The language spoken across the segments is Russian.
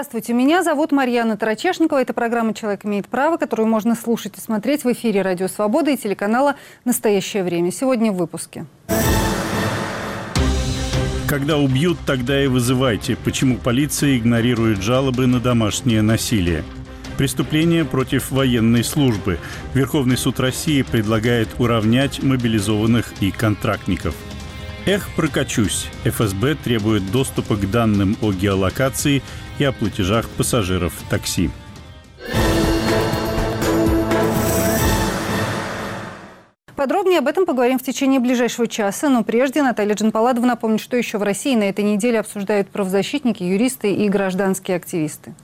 Здравствуйте, меня зовут Марьяна Тарачешникова. Это программа «Человек имеет право», которую можно слушать и смотреть в эфире «Радио Свобода» и телеканала «Настоящее время». Сегодня в выпуске. Когда убьют, тогда и вызывайте. Почему полиция игнорирует жалобы на домашнее насилие? Преступления против военной службы. Верховный суд России предлагает уравнять мобилизованных и контрактников – Эх, прокачусь. ФСБ требует доступа к данным о геолокации и о платежах пассажиров такси. Подробнее об этом поговорим в течение ближайшего часа, но прежде Наталья Джанпаладова напомнит, что еще в России на этой неделе обсуждают правозащитники, юристы и гражданские активисты.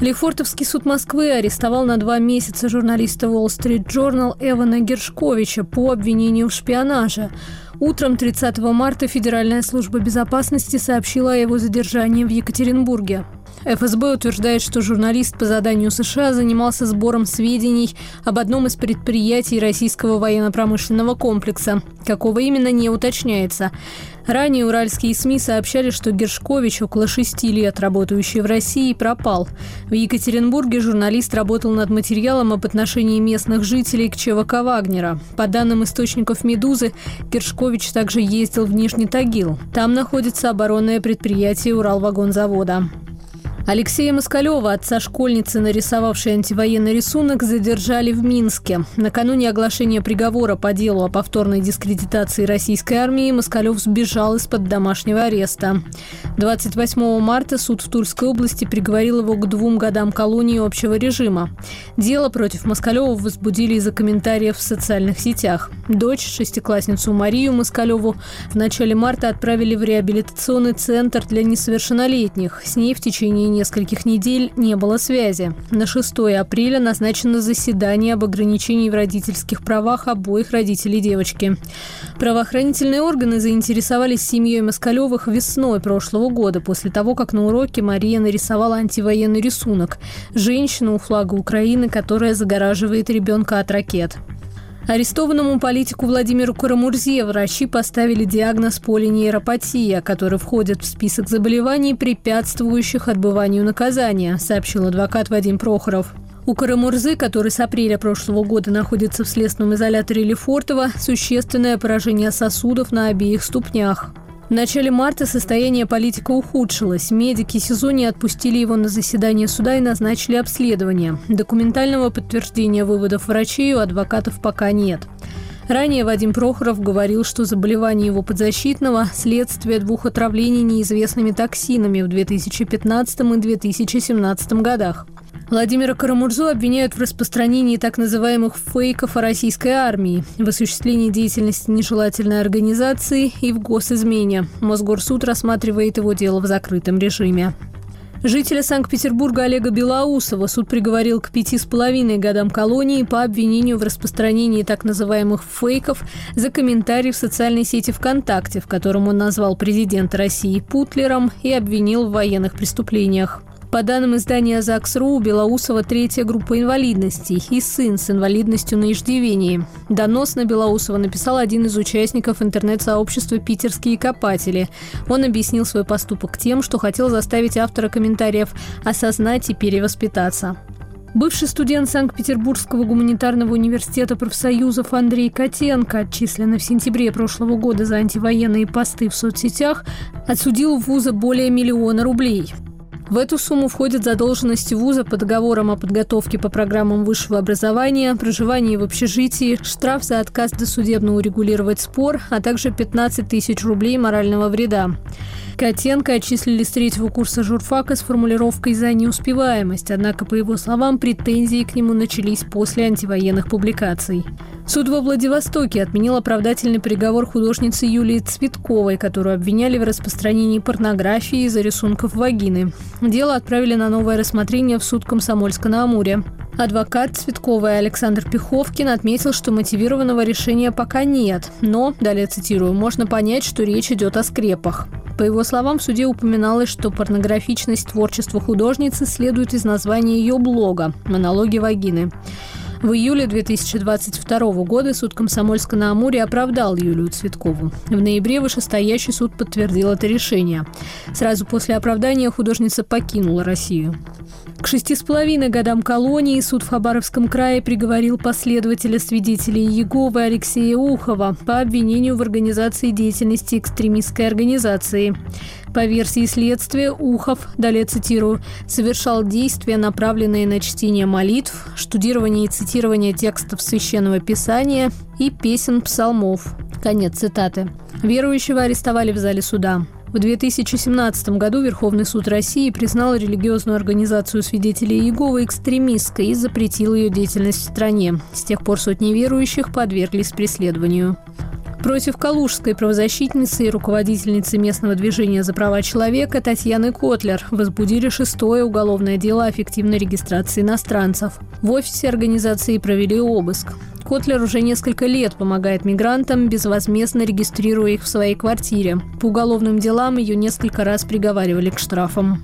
Лефортовский суд Москвы арестовал на два месяца журналиста Wall Street Journal Эвана Гершковича по обвинению в шпионаже. Утром 30 марта Федеральная служба безопасности сообщила о его задержании в Екатеринбурге. ФСБ утверждает, что журналист по заданию США занимался сбором сведений об одном из предприятий российского военно-промышленного комплекса. Какого именно не уточняется. Ранее уральские СМИ сообщали, что Гершкович, около шести лет работающий в России, пропал. В Екатеринбурге журналист работал над материалом об отношении местных жителей к ЧВК Вагнера. По данным источников «Медузы», Гершкович также ездил в Нижний Тагил. Там находится оборонное предприятие Уралвагонзавода. Алексея Москалева, отца школьницы, нарисовавшей антивоенный рисунок, задержали в Минске. Накануне оглашения приговора по делу о повторной дискредитации российской армии Москалев сбежал из-под домашнего ареста. 28 марта суд в Тульской области приговорил его к двум годам колонии общего режима. Дело против Москалева возбудили из-за комментариев в социальных сетях. Дочь, шестиклассницу Марию Москалеву, в начале марта отправили в реабилитационный центр для несовершеннолетних. С ней в течение нескольких недель не было связи. На 6 апреля назначено заседание об ограничении в родительских правах обоих родителей девочки. Правоохранительные органы заинтересовались семьей Москалевых весной прошлого года, после того, как на уроке Мария нарисовала антивоенный рисунок – женщину у флага Украины, которая загораживает ребенка от ракет. Арестованному политику Владимиру Карамурзе врачи поставили диагноз полинейропатия, который входит в список заболеваний, препятствующих отбыванию наказания, сообщил адвокат Вадим Прохоров. У Карамурзы, который с апреля прошлого года находится в следственном изоляторе Лефортово, существенное поражение сосудов на обеих ступнях. В начале марта состояние политика ухудшилось. Медики СИЗО не отпустили его на заседание суда и назначили обследование. Документального подтверждения выводов врачей у адвокатов пока нет. Ранее Вадим Прохоров говорил, что заболевание его подзащитного – следствие двух отравлений неизвестными токсинами в 2015 и 2017 годах. Владимира Карамурзу обвиняют в распространении так называемых фейков о российской армии, в осуществлении деятельности нежелательной организации и в госизмене. Мосгорсуд рассматривает его дело в закрытом режиме. Жителя Санкт-Петербурга Олега Белоусова суд приговорил к пяти с половиной годам колонии по обвинению в распространении так называемых фейков за комментарий в социальной сети ВКонтакте, в котором он назвал президента России Путлером и обвинил в военных преступлениях. По данным издания ЗАГС.ру, у Белоусова третья группа инвалидности и сын с инвалидностью на иждивении. Донос на Белоусова написал один из участников интернет-сообщества «Питерские копатели». Он объяснил свой поступок тем, что хотел заставить автора комментариев осознать и перевоспитаться. Бывший студент Санкт-Петербургского гуманитарного университета профсоюзов Андрей Котенко, отчисленный в сентябре прошлого года за антивоенные посты в соцсетях, отсудил вуза более миллиона рублей. В эту сумму входят задолженности вуза по договорам о подготовке по программам высшего образования, проживание в общежитии, штраф за отказ досудебно урегулировать спор, а также 15 тысяч рублей морального вреда. Котенко отчислили с третьего курса журфака с формулировкой «за неуспеваемость», однако, по его словам, претензии к нему начались после антивоенных публикаций. Суд во Владивостоке отменил оправдательный приговор художницы Юлии Цветковой, которую обвиняли в распространении порнографии из-за рисунков вагины. Дело отправили на новое рассмотрение в суд Комсомольска-на-Амуре. Адвокат Цветковой Александр Пиховкин отметил, что мотивированного решения пока нет, но, далее цитирую, можно понять, что речь идет о скрепах. По его словам, в суде упоминалось, что порнографичность творчества художницы следует из названия ее блога «Монологи вагины». В июле 2022 года суд Комсомольска на Амуре оправдал Юлию Цветкову. В ноябре вышестоящий суд подтвердил это решение. Сразу после оправдания художница покинула Россию. К шести с половиной годам колонии суд в Хабаровском крае приговорил последователя свидетелей Еговы Алексея Ухова по обвинению в организации деятельности экстремистской организации. По версии следствия, Ухов, далее цитирую, совершал действия, направленные на чтение молитв, штудирование и цитирование текстов священного писания и песен псалмов. Конец цитаты. Верующего арестовали в зале суда. В 2017 году Верховный суд России признал религиозную организацию свидетелей Иеговы экстремистской и запретил ее деятельность в стране. С тех пор сотни верующих подверглись преследованию. Против калужской правозащитницы и руководительницы местного движения за права человека Татьяны Котлер возбудили шестое уголовное дело о фиктивной регистрации иностранцев. В офисе организации провели обыск. Котлер уже несколько лет помогает мигрантам, безвозмездно регистрируя их в своей квартире. По уголовным делам ее несколько раз приговаривали к штрафам.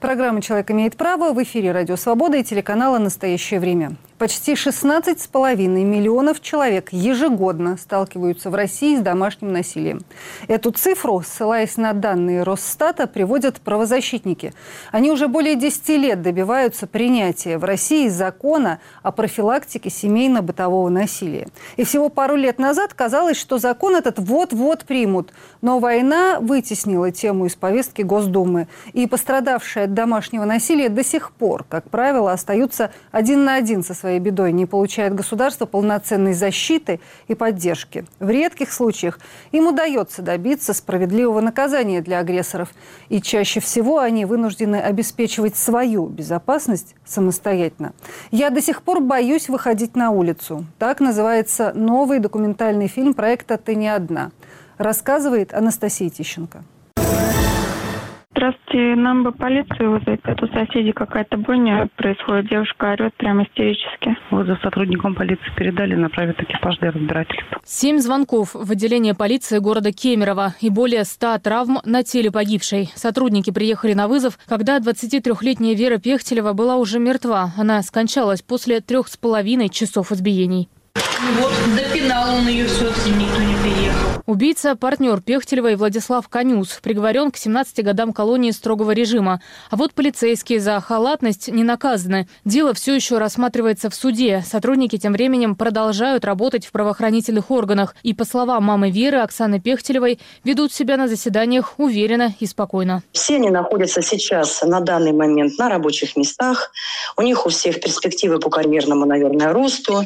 Программа «Человек имеет право» в эфире «Радио Свобода» и телеканала «Настоящее время». Почти 16,5 миллионов человек ежегодно сталкиваются в России с домашним насилием. Эту цифру, ссылаясь на данные Росстата, приводят правозащитники. Они уже более 10 лет добиваются принятия в России закона о профилактике семейно-бытового насилия. И всего пару лет назад казалось, что закон этот вот-вот примут. Но война вытеснила тему из повестки Госдумы. И пострадавшие от домашнего насилия до сих пор, как правило, остаются один на один со своей своей бедой не получает государство полноценной защиты и поддержки. В редких случаях им удается добиться справедливого наказания для агрессоров. И чаще всего они вынуждены обеспечивать свою безопасность самостоятельно. Я до сих пор боюсь выходить на улицу. Так называется новый документальный фильм проекта «Ты не одна». Рассказывает Анастасия Тищенко. Здравствуйте, нам бы полицию вызвать. А тут соседи какая-то бойня происходит. Девушка орет прямо истерически. Вот за сотрудником полиции передали, направят экипаж для разбирательства. Семь звонков в отделение полиции города Кемерово и более ста травм на теле погибшей. Сотрудники приехали на вызов, когда 23-летняя Вера Пехтелева была уже мертва. Она скончалась после трех с половиной часов избиений. Вот допинал он ее все-таки, никто не приехал. Убийца – партнер Пехтелевой Владислав Конюс, приговорен к 17 годам колонии строгого режима. А вот полицейские за халатность не наказаны. Дело все еще рассматривается в суде. Сотрудники тем временем продолжают работать в правоохранительных органах. И, по словам мамы Веры, Оксаны Пехтелевой, ведут себя на заседаниях уверенно и спокойно. Все они находятся сейчас на данный момент на рабочих местах. У них у всех перспективы по карьерному, наверное, росту.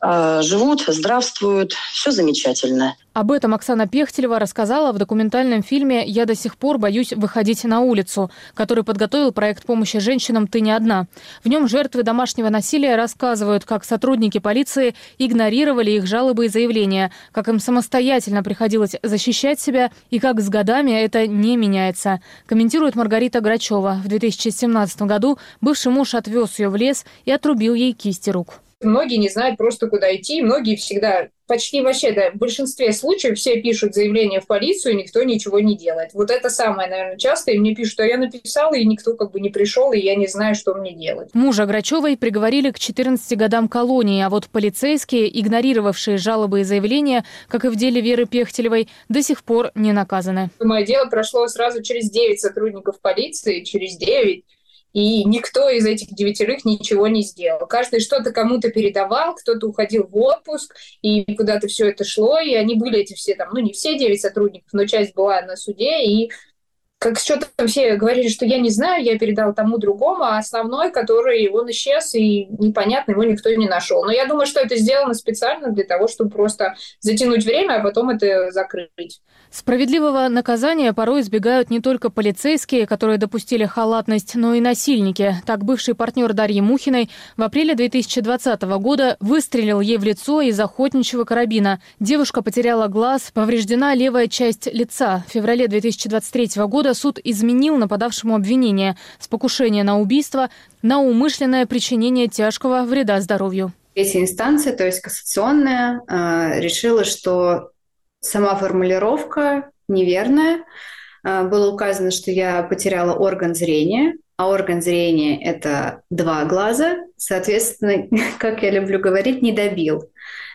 А, живут, здравствуют, все замечательно. Об этом Оксана Пехтелева рассказала в документальном фильме «Я до сих пор боюсь выходить на улицу», который подготовил проект помощи женщинам «Ты не одна». В нем жертвы домашнего насилия рассказывают, как сотрудники полиции игнорировали их жалобы и заявления, как им самостоятельно приходилось защищать себя и как с годами это не меняется. Комментирует Маргарита Грачева. В 2017 году бывший муж отвез ее в лес и отрубил ей кисти рук. Многие не знают просто, куда идти, многие всегда почти вообще, да, в большинстве случаев все пишут заявление в полицию, и никто ничего не делает. Вот это самое, наверное, часто. И мне пишут, что я написала, и никто как бы не пришел, и я не знаю, что мне делать. Мужа Грачевой приговорили к 14 годам колонии, а вот полицейские, игнорировавшие жалобы и заявления, как и в деле Веры Пехтелевой, до сих пор не наказаны. Мое дело прошло сразу через 9 сотрудников полиции, через 9 и никто из этих девятерых ничего не сделал. Каждый что-то кому-то передавал, кто-то уходил в отпуск, и куда-то все это шло, и они были эти все там, ну не все девять сотрудников, но часть была на суде, и как что-то все говорили, что я не знаю, я передал тому другому, а основной, который он исчез, и непонятно, его никто не нашел. Но я думаю, что это сделано специально для того, чтобы просто затянуть время, а потом это закрыть. Справедливого наказания порой избегают не только полицейские, которые допустили халатность, но и насильники. Так бывший партнер Дарьи Мухиной в апреле 2020 года выстрелил ей в лицо из охотничьего карабина. Девушка потеряла глаз, повреждена левая часть лица. В феврале 2023 года суд изменил нападавшему обвинение с покушения на убийство на умышленное причинение тяжкого вреда здоровью. Третья инстанция, то есть кассационная, э, решила, что сама формулировка неверная, было указано, что я потеряла орган зрения, а орган зрения – это два глаза. Соответственно, как я люблю говорить, не добил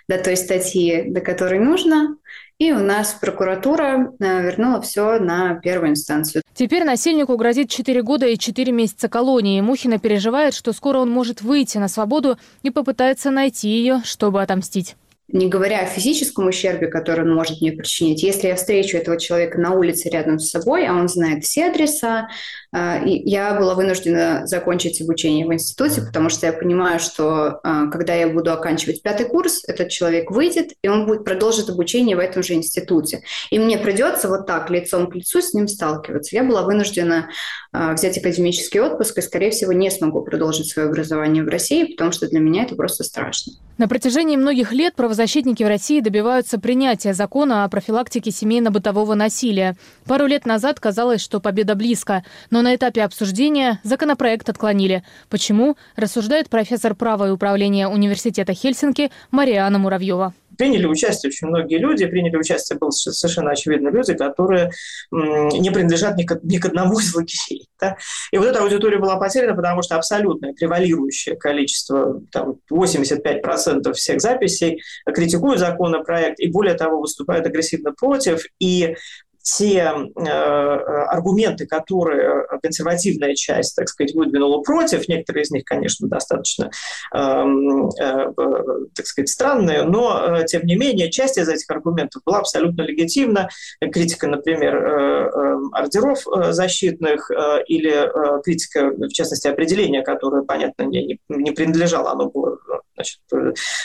до той статьи, до которой нужно. И у нас прокуратура э, вернула все на первую инстанцию. Теперь насильнику грозит 4 года и 4 месяца колонии. Мухина переживает, что скоро он может выйти на свободу и попытается найти ее, чтобы отомстить не говоря о физическом ущербе, который он может мне причинить, если я встречу этого человека на улице рядом с собой, а он знает все адреса, я была вынуждена закончить обучение в институте, потому что я понимаю, что а, когда я буду оканчивать пятый курс, этот человек выйдет, и он будет продолжить обучение в этом же институте. И мне придется вот так лицом к лицу с ним сталкиваться. Я была вынуждена а, взять академический отпуск и, скорее всего, не смогу продолжить свое образование в России, потому что для меня это просто страшно. На протяжении многих лет правозащитники в России добиваются принятия закона о профилактике семейно-бытового насилия. Пару лет назад казалось, что победа близко, но на этапе обсуждения законопроект отклонили. Почему, рассуждает профессор права и управления Университета Хельсинки Мариана Муравьева приняли участие очень многие люди, приняли участие были совершенно очевидно люди, которые не принадлежат ни к, ни к одному из лагерей. Да? И вот эта аудитория была потеряна, потому что абсолютное превалирующее количество, там, 85% всех записей критикуют законопроект и, более того, выступают агрессивно против. И те э, аргументы, которые консервативная часть, так сказать, выдвинула против, некоторые из них, конечно, достаточно, э, э, так сказать, странные, но, тем не менее, часть из этих аргументов была абсолютно легитимна. Критика, например, ордеров защитных или критика, в частности, определения, которое, понятно, не принадлежало, оно было значит,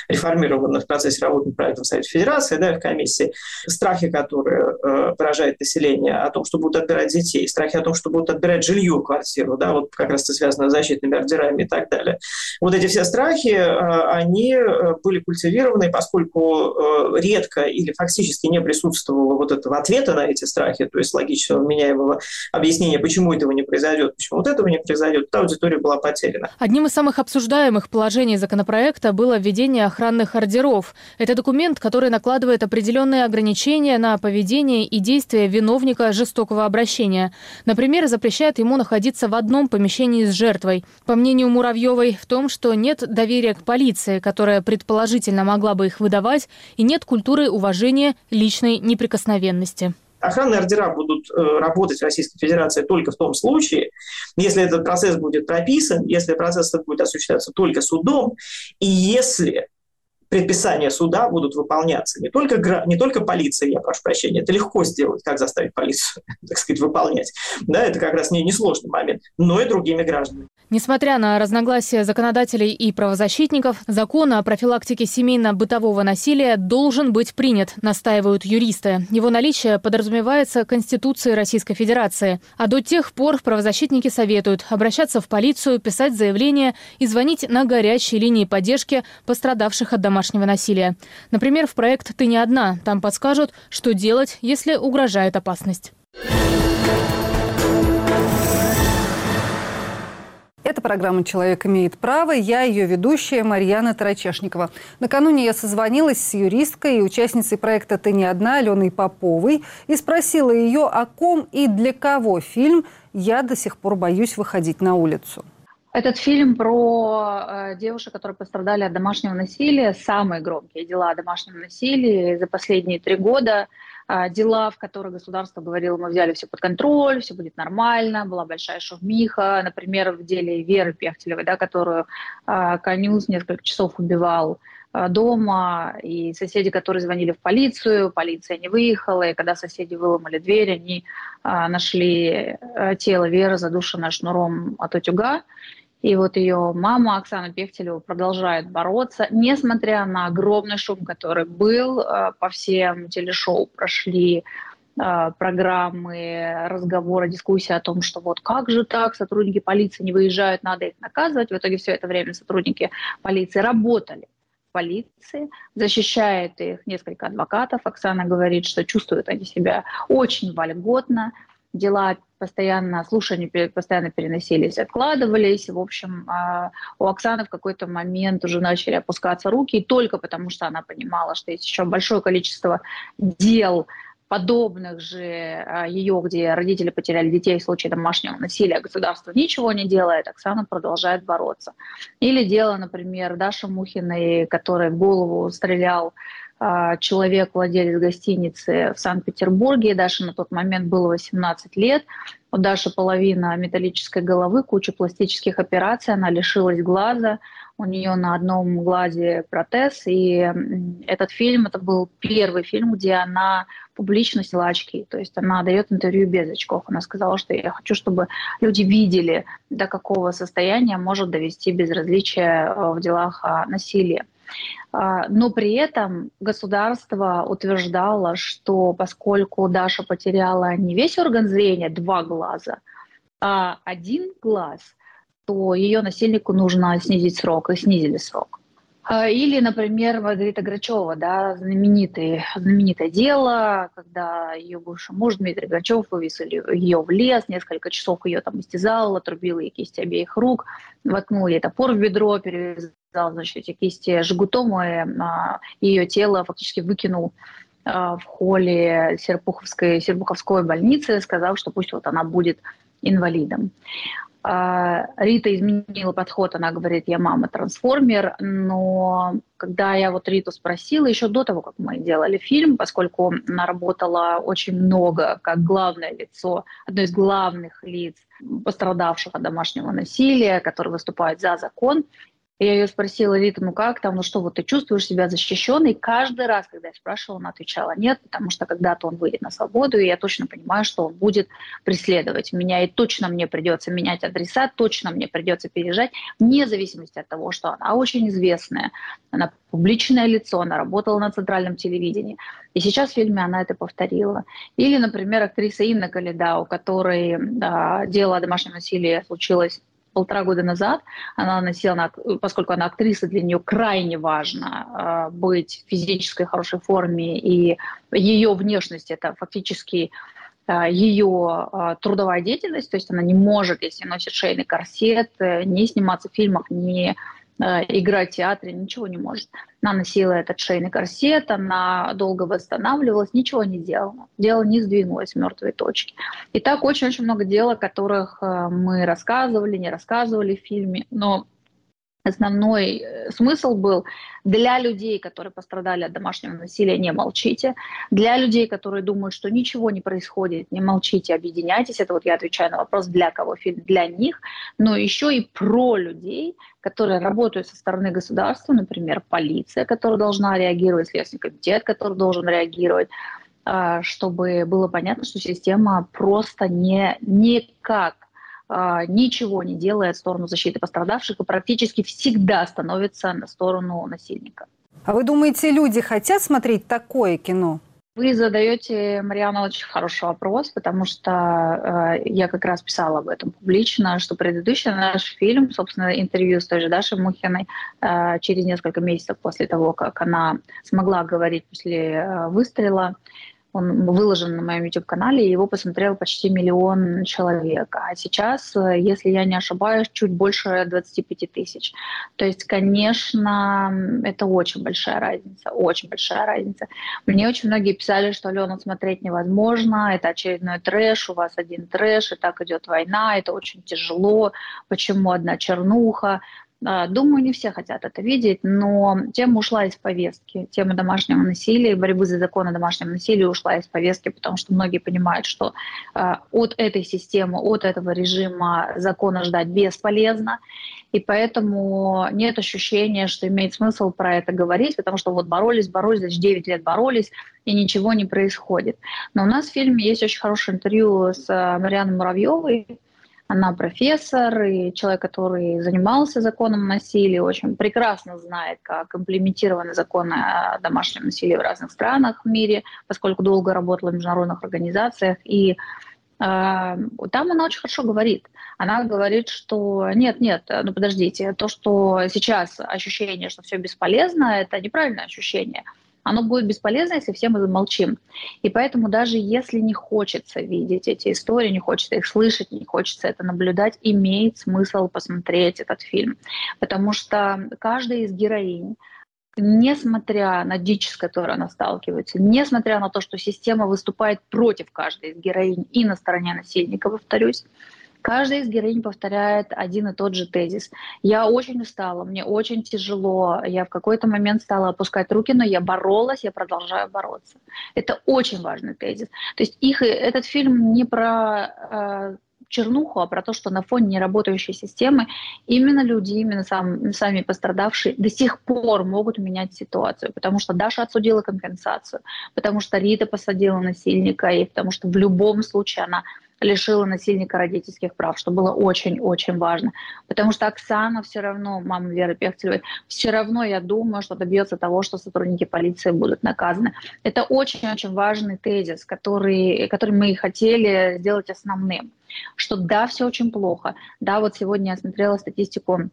реформировано в процессе работы проекта в Совете Федерации, да, в комиссии, страхи, которые э, поражает население о том, что будут отбирать детей, страхи о том, что будут отбирать жилье, квартиру, да, вот как раз это связано с защитными ордерами и так далее. Вот эти все страхи, э, они э, были культивированы, поскольку э, редко или фактически не присутствовало вот этого ответа на эти страхи, то есть логичного, вменяемого объяснения, почему этого не произойдет, почему вот этого не произойдет, та аудитория была потеряна. Одним из самых обсуждаемых положений законопроекта было введение охранных ордеров. Это документ, который накладывает определенные ограничения на поведение и действия виновника жестокого обращения. Например, запрещает ему находиться в одном помещении с жертвой. По мнению Муравьевой, в том, что нет доверия к полиции, которая предположительно могла бы их выдавать, и нет культуры уважения личной неприкосновенности. Охранные ордера будут э, работать в Российской Федерации только в том случае, если этот процесс будет прописан, если процесс будет осуществляться только судом, и если предписания суда будут выполняться. Не только, не только полиция, я прошу прощения, это легко сделать, как заставить полицию, так сказать, выполнять. Да, это как раз не несложный момент, но и другими гражданами. Несмотря на разногласия законодателей и правозащитников, закон о профилактике семейно-бытового насилия должен быть принят, настаивают юристы. Его наличие подразумевается Конституцией Российской Федерации. А до тех пор правозащитники советуют обращаться в полицию, писать заявления и звонить на горячие линии поддержки пострадавших от домашнего насилия. Например, в проект «Ты не одна». Там подскажут, что делать, если угрожает опасность. Это программа «Человек имеет право». Я ее ведущая Марьяна Тарачешникова. Накануне я созвонилась с юристкой и участницей проекта «Ты не одна» Аленой Поповой и спросила ее, о ком и для кого фильм «Я до сих пор боюсь выходить на улицу». Этот фильм про э, девушек, которые пострадали от домашнего насилия. Самые громкие дела о домашнем насилии за последние три года – дела, в которых государство говорило, мы взяли все под контроль, все будет нормально, была большая шумиха, например, в деле Веры Пехтелевой, да, которую а, Конюс несколько часов убивал а, дома, и соседи, которые звонили в полицию, полиция не выехала, и когда соседи выломали дверь, они нашли тело Веры, задушенное шнуром от утюга, и вот ее мама Оксана Пехтелева продолжает бороться, несмотря на огромный шум, который был э, по всем телешоу, прошли э, программы, разговоры, дискуссии о том, что вот как же так, сотрудники полиции не выезжают, надо их наказывать. В итоге все это время сотрудники полиции работали в полиции, защищает их несколько адвокатов. Оксана говорит, что чувствуют они себя очень вольготно, дела постоянно, слушания постоянно переносились, откладывались. В общем, а, у Оксаны в какой-то момент уже начали опускаться руки, и только потому что она понимала, что есть еще большое количество дел, подобных же а, ее, где родители потеряли детей в случае домашнего насилия, государство ничего не делает, Оксана продолжает бороться. Или дело, например, Даши Мухиной, который в голову стрелял а, человек, владелец гостиницы в Санкт-Петербурге. Даше на тот момент было 18 лет. У Даши половина металлической головы, куча пластических операций, она лишилась глаза, у нее на одном глазе протез. И этот фильм, это был первый фильм, где она публично сняла очки. То есть она дает интервью без очков. Она сказала, что я хочу, чтобы люди видели, до какого состояния может довести безразличие э, в делах. А, но при этом государство утверждало, что поскольку Даша потеряла не весь орган зрения, два глаза, а один глаз, то ее насильнику нужно снизить срок, и снизили срок. А, или, например, Маргарита Грачева, да, знаменитый, знаменитое дело, когда ее бывший муж Дмитрий Грачев вывез ее в лес, несколько часов ее там истязал, отрубил ей кисти обеих рук, воткнул ей топор в бедро, перевязал, значит, эти кисти жгутом, и а, ее тело фактически выкинул а, в холле Серпуховской, Серпуховской больницы, сказав, что пусть вот она будет инвалидом. А, Рита изменила подход, она говорит, я мама-трансформер, но когда я вот Риту спросила, еще до того, как мы делали фильм, поскольку она работала очень много как главное лицо, одно из главных лиц пострадавших от домашнего насилия, который выступает за закон, я ее спросила, Рита, ну как там, ну что, вот ты чувствуешь себя защищенной? Каждый раз, когда я спрашивала, она отвечала нет, потому что когда-то он выйдет на свободу, и я точно понимаю, что он будет преследовать меня, и точно мне придется менять адреса, точно мне придется переезжать, вне зависимости от того, что она очень известная, она публичное лицо, она работала на центральном телевидении. И сейчас в фильме она это повторила. Или, например, актриса Инна Каледа, у которой да, дело о домашнем насилии случилось полтора года назад она носила, поскольку она актриса, для нее крайне важно э, быть в физической хорошей форме, и ее внешность это фактически э, ее э, трудовая деятельность, то есть она не может, если носит шейный корсет, э, не сниматься в фильмах, не Э, в театре, ничего не может. Она носила этот шейный корсет, она долго восстанавливалась, ничего не делала. Дело не сдвинулось с мертвой точки. И так очень-очень много дел, о которых э, мы рассказывали, не рассказывали в фильме, но Основной э, смысл был для людей, которые пострадали от домашнего насилия, не молчите. Для людей, которые думают, что ничего не происходит, не молчите, объединяйтесь. Это вот я отвечаю на вопрос, для кого фильм, для них. Но еще и про людей, которые работают со стороны государства, например, полиция, которая должна реагировать, Следственный комитет, который должен реагировать а, чтобы было понятно, что система просто не никак ничего не делает в сторону защиты пострадавших и практически всегда становится на сторону насильника. А вы думаете, люди хотят смотреть такое кино? Вы задаете, Марьяна, очень хороший вопрос, потому что э, я как раз писала об этом публично, что предыдущий наш фильм, собственно, интервью с той же Дашей Мухиной, э, через несколько месяцев после того, как она смогла говорить после э, выстрела, он выложен на моем YouTube-канале, и его посмотрел почти миллион человек. А сейчас, э, если я не ошибаюсь, чуть больше 25 тысяч. То есть, конечно, это очень большая разница, очень большая разница. Мне очень многие писали, что Алену смотреть невозможно, это очередной трэш, у вас один трэш, и так идет война, это очень тяжело, почему одна чернуха. А, думаю, не все хотят это видеть, но тема ушла из повестки. Тема домашнего насилия, борьбы за закон о домашнем насилии ушла из повестки, потому что многие понимают, что э, от этой системы, от этого режима закона ждать бесполезно. И поэтому нет ощущения, что имеет смысл про это говорить, потому что вот боролись, боролись, значит, 9 лет боролись, и ничего не происходит. Но у нас в фильме есть очень хорошее интервью с э, Марианой Муравьевой, она профессор и человек, который занимался законом насилия, очень прекрасно знает, как имплементированы законы о домашнем насилии в разных странах в мире, поскольку долго работала в международных организациях. И э, там она очень хорошо говорит. Она говорит, что нет, нет, ну подождите, то, что сейчас ощущение, что все бесполезно, это неправильное ощущение оно будет бесполезно, если все мы замолчим. И поэтому даже если не хочется видеть эти истории, не хочется их слышать, не хочется это наблюдать, имеет смысл посмотреть этот фильм. Потому что каждая из героинь, несмотря на дичь, с которой она сталкивается, несмотря на то, что система выступает против каждой из героинь и на стороне насильника, повторюсь, каждая из героинь повторяет один и тот же тезис. Я очень устала, мне очень тяжело, я в какой-то момент стала опускать руки, но я боролась, я продолжаю бороться. Это очень важный тезис. То есть их, этот фильм не про э, чернуху, а про то, что на фоне неработающей системы именно люди, именно сам, сами пострадавшие до сих пор могут менять ситуацию, потому что Даша отсудила компенсацию, потому что Рита посадила насильника, и потому что в любом случае она лишила насильника родительских прав, что было очень-очень важно. Потому что Оксана все равно, мама Веры Пехтелевой, все равно, я думаю, что добьется того, что сотрудники полиции будут наказаны. Это очень-очень важный тезис, который, который мы хотели сделать основным. Что да, все очень плохо. Да, вот сегодня я смотрела статистику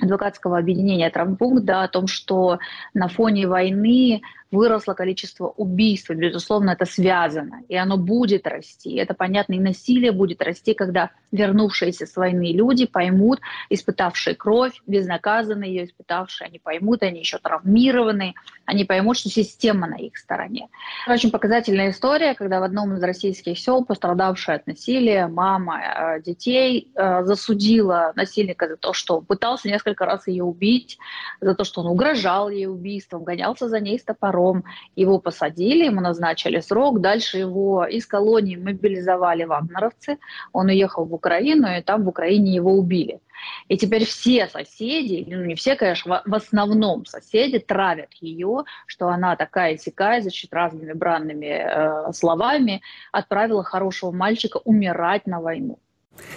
адвокатского объединения «Травмпункт» да, о том, что на фоне войны выросло количество убийств, безусловно, это связано, и оно будет расти. Это понятно, и насилие будет расти, когда вернувшиеся с войны люди поймут, испытавшие кровь, безнаказанные ее испытавшие, они поймут, они еще травмированные, они поймут, что система на их стороне. Очень показательная история, когда в одном из российских сел пострадавшая от насилия мама э, детей э, засудила насильника за то, что пытался несколько раз ее убить, за то, что он угрожал ей убийством, гонялся за ней с топором, его посадили, ему назначили срок, дальше его из колонии мобилизовали вагнеровцы, он уехал в Украину, и там в Украине его убили. И теперь все соседи, ну не все, конечно, в основном соседи травят ее, что она такая сякая, значит, разными бранными э, словами отправила хорошего мальчика умирать на войну.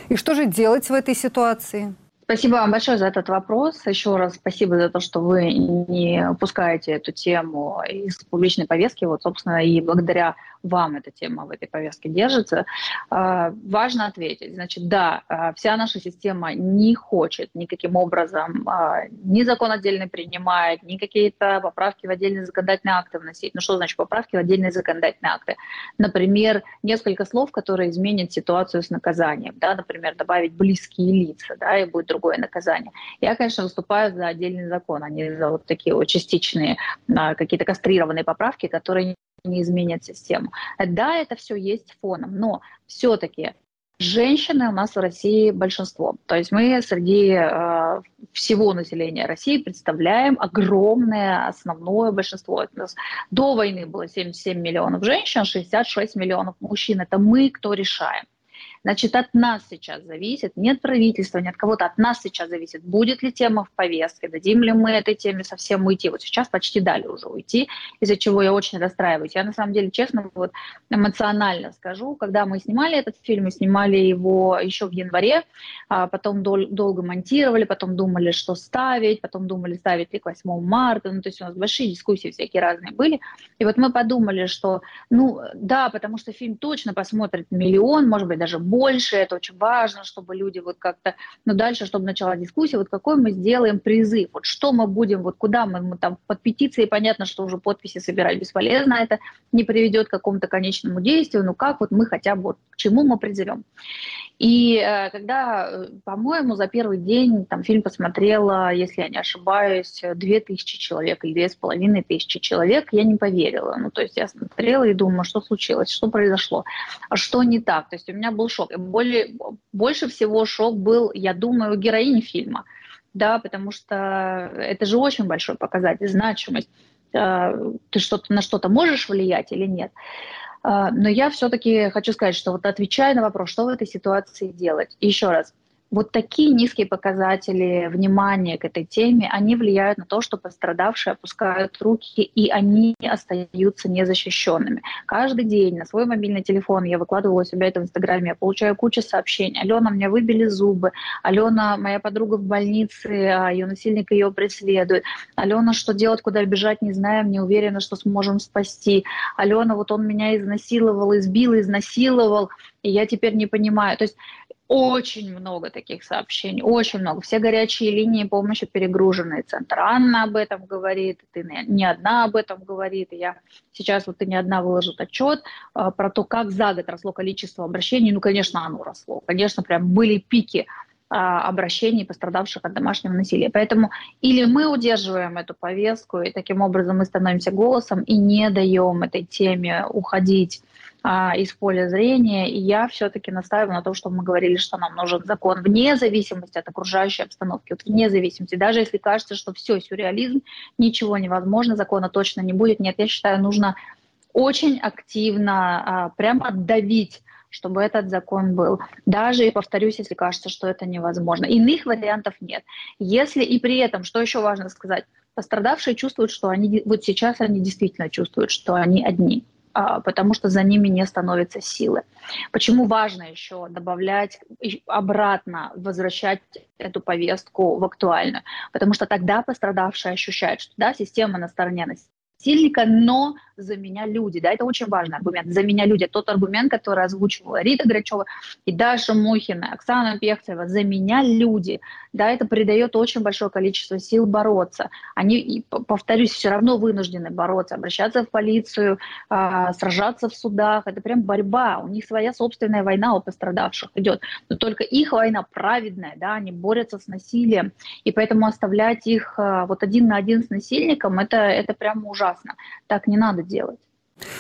И что же делать в этой ситуации? Спасибо вам большое за этот вопрос. Еще раз спасибо за то, что вы не упускаете эту тему из публичной повестки. Вот, собственно, и благодаря вам эта тема в этой повестке держится. А, важно ответить. Значит, да, а, вся наша система не хочет никаким образом а, ни закон отдельно принимает, ни какие-то поправки в отдельные законодательные акты вносить. Ну что значит поправки в отдельные законодательные акты? Например, несколько слов, которые изменят ситуацию с наказанием. Да? Например, добавить близкие лица, да, и будет другое наказание. Я, конечно, выступаю за отдельный закон, а не за вот такие вот частичные какие-то кастрированные поправки, которые не изменят систему. Да, это все есть фоном, но все-таки Женщины у нас в России большинство. То есть мы среди э, всего населения России представляем огромное основное большинство. До войны было 77 миллионов женщин, 66 миллионов мужчин. Это мы, кто решаем. Значит, от нас сейчас зависит, не от правительства, не от кого-то, от нас сейчас зависит, будет ли тема в повестке, дадим ли мы этой теме совсем уйти. Вот сейчас почти дали уже уйти, из-за чего я очень расстраиваюсь. Я на самом деле, честно, вот эмоционально скажу, когда мы снимали этот фильм, мы снимали его еще в январе, а потом дол- долго монтировали, потом думали, что ставить, потом думали, ставить ли к 8 марта, ну, то есть у нас большие дискуссии всякие разные были. И вот мы подумали, что, ну, да, потому что фильм точно посмотрит миллион, может быть, даже больше, это очень важно, чтобы люди вот как-то, ну дальше, чтобы начала дискуссия, вот какой мы сделаем призыв, вот что мы будем, вот куда мы, мы там под петицией, понятно, что уже подписи собирать бесполезно, это не приведет к какому-то конечному действию, ну как вот мы хотя бы, вот, к чему мы призовем. И э, когда, э, по-моему, за первый день там фильм посмотрела, если я не ошибаюсь, две тысячи человек или две с половиной тысячи человек, я не поверила. Ну, то есть я смотрела и думаю, что случилось, что произошло, а что не так. То есть у меня был шок. И более, больше всего шок был, я думаю, у героини фильма. Да, потому что это же очень большой показатель, значимость. Э, ты что-то на что-то можешь влиять или нет. А, но я все-таки хочу сказать, что вот отвечая на вопрос, что в этой ситуации делать, еще раз, вот такие низкие показатели внимания к этой теме, они влияют на то, что пострадавшие опускают руки, и они остаются незащищенными. Каждый день на свой мобильный телефон я выкладывала у себя это в Инстаграме, я получаю кучу сообщений. Алена, мне выбили зубы. Алена, моя подруга в больнице, а ее насильник ее преследует. Алена, что делать, куда бежать, не знаем, не уверена, что сможем спасти. Алена, вот он меня изнасиловал, избил, изнасиловал, и я теперь не понимаю. То есть очень много таких сообщений, очень много. Все горячие линии помощи перегружены. Центр Анна об этом говорит, ты не одна об этом говорит. Я сейчас вот ты не одна выложит отчет а, про то, как за год росло количество обращений. Ну, конечно, оно росло. Конечно, прям были пики а, обращений пострадавших от домашнего насилия. Поэтому или мы удерживаем эту повестку, и таким образом мы становимся голосом и не даем этой теме уходить а, из поля зрения. И я все-таки настаиваю на том, что мы говорили, что нам нужен закон вне зависимости от окружающей обстановки, вот вне зависимости. Даже если кажется, что все, сюрреализм, ничего невозможно, закона точно не будет. Нет, я считаю, нужно очень активно а, прямо давить чтобы этот закон был. Даже, и повторюсь, если кажется, что это невозможно. Иных вариантов нет. Если и при этом, что еще важно сказать, пострадавшие чувствуют, что они вот сейчас они действительно чувствуют, что они одни потому что за ними не становится силы. Почему важно еще добавлять, обратно возвращать эту повестку в актуальную? Потому что тогда пострадавшие ощущают, что да, система на стороне насильника, но за меня люди. Да, это очень важный аргумент. За меня люди. Тот аргумент, который озвучивала Рита Грачева и Даша Мухина, Оксана Пехтева. За меня люди. Да, это придает очень большое количество сил бороться. Они, повторюсь, все равно вынуждены бороться, обращаться в полицию, э, сражаться в судах. Это прям борьба. У них своя собственная война у пострадавших идет. Но только их война праведная, да, они борются с насилием. И поэтому оставлять их э, вот один на один с насильником, это, это прямо ужасно. Так не надо делать.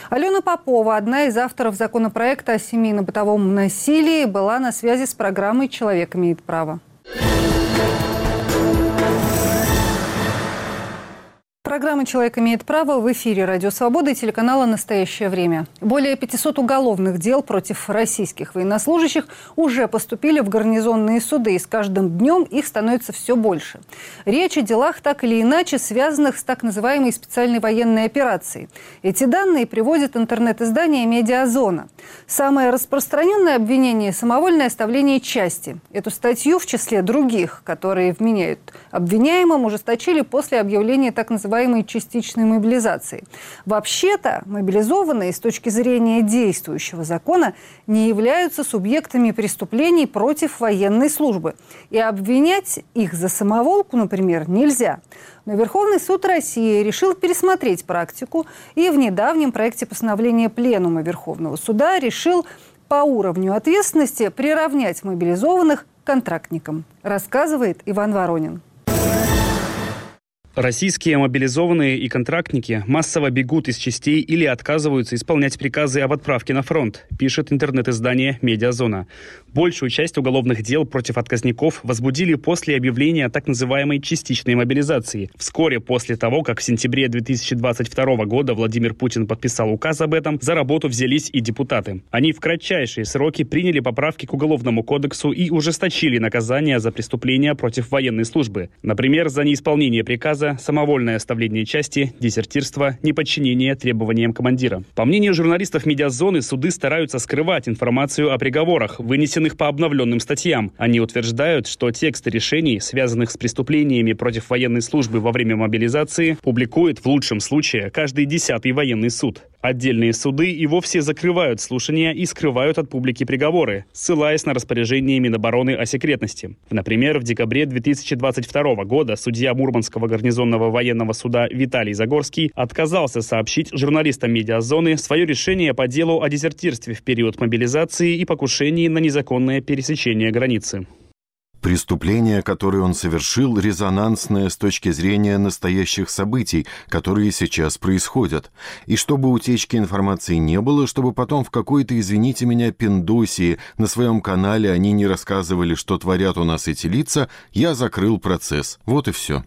Алена Попова, одна из авторов законопроекта о семейно-бытовом насилии, была на связи с программой «Человек имеет право». Программа «Человек имеет право» в эфире «Радио Свобода» и телеканала «Настоящее время». Более 500 уголовных дел против российских военнослужащих уже поступили в гарнизонные суды, и с каждым днем их становится все больше. Речь о делах, так или иначе, связанных с так называемой специальной военной операцией. Эти данные приводит интернет-издание «Медиазона». Самое распространенное обвинение – самовольное оставление части. Эту статью, в числе других, которые вменяют обвиняемым, ужесточили после объявления так называемой называемой частичной мобилизации. Вообще-то мобилизованные с точки зрения действующего закона не являются субъектами преступлений против военной службы. И обвинять их за самоволку, например, нельзя. Но Верховный суд России решил пересмотреть практику и в недавнем проекте постановления Пленума Верховного суда решил по уровню ответственности приравнять мобилизованных контрактникам, рассказывает Иван Воронин. Российские мобилизованные и контрактники массово бегут из частей или отказываются исполнять приказы об отправке на фронт, пишет интернет-издание «Медиазона». Большую часть уголовных дел против отказников возбудили после объявления так называемой частичной мобилизации. Вскоре после того, как в сентябре 2022 года Владимир Путин подписал указ об этом, за работу взялись и депутаты. Они в кратчайшие сроки приняли поправки к Уголовному кодексу и ужесточили наказания за преступления против военной службы. Например, за неисполнение приказа приказа, самовольное оставление части, дезертирство, неподчинение требованиям командира. По мнению журналистов медиазоны, суды стараются скрывать информацию о приговорах, вынесенных по обновленным статьям. Они утверждают, что тексты решений, связанных с преступлениями против военной службы во время мобилизации, публикует в лучшем случае каждый десятый военный суд. Отдельные суды и вовсе закрывают слушания и скрывают от публики приговоры, ссылаясь на распоряжение Минобороны о секретности. Например, в декабре 2022 года судья Мурманского гарнизонного военного суда Виталий Загорский отказался сообщить журналистам медиазоны свое решение по делу о дезертирстве в период мобилизации и покушении на незаконное пересечение границы. Преступление, которое он совершил, резонансное с точки зрения настоящих событий, которые сейчас происходят. И чтобы утечки информации не было, чтобы потом в какой-то, извините меня, пиндосии на своем канале они не рассказывали, что творят у нас эти лица, я закрыл процесс. Вот и все.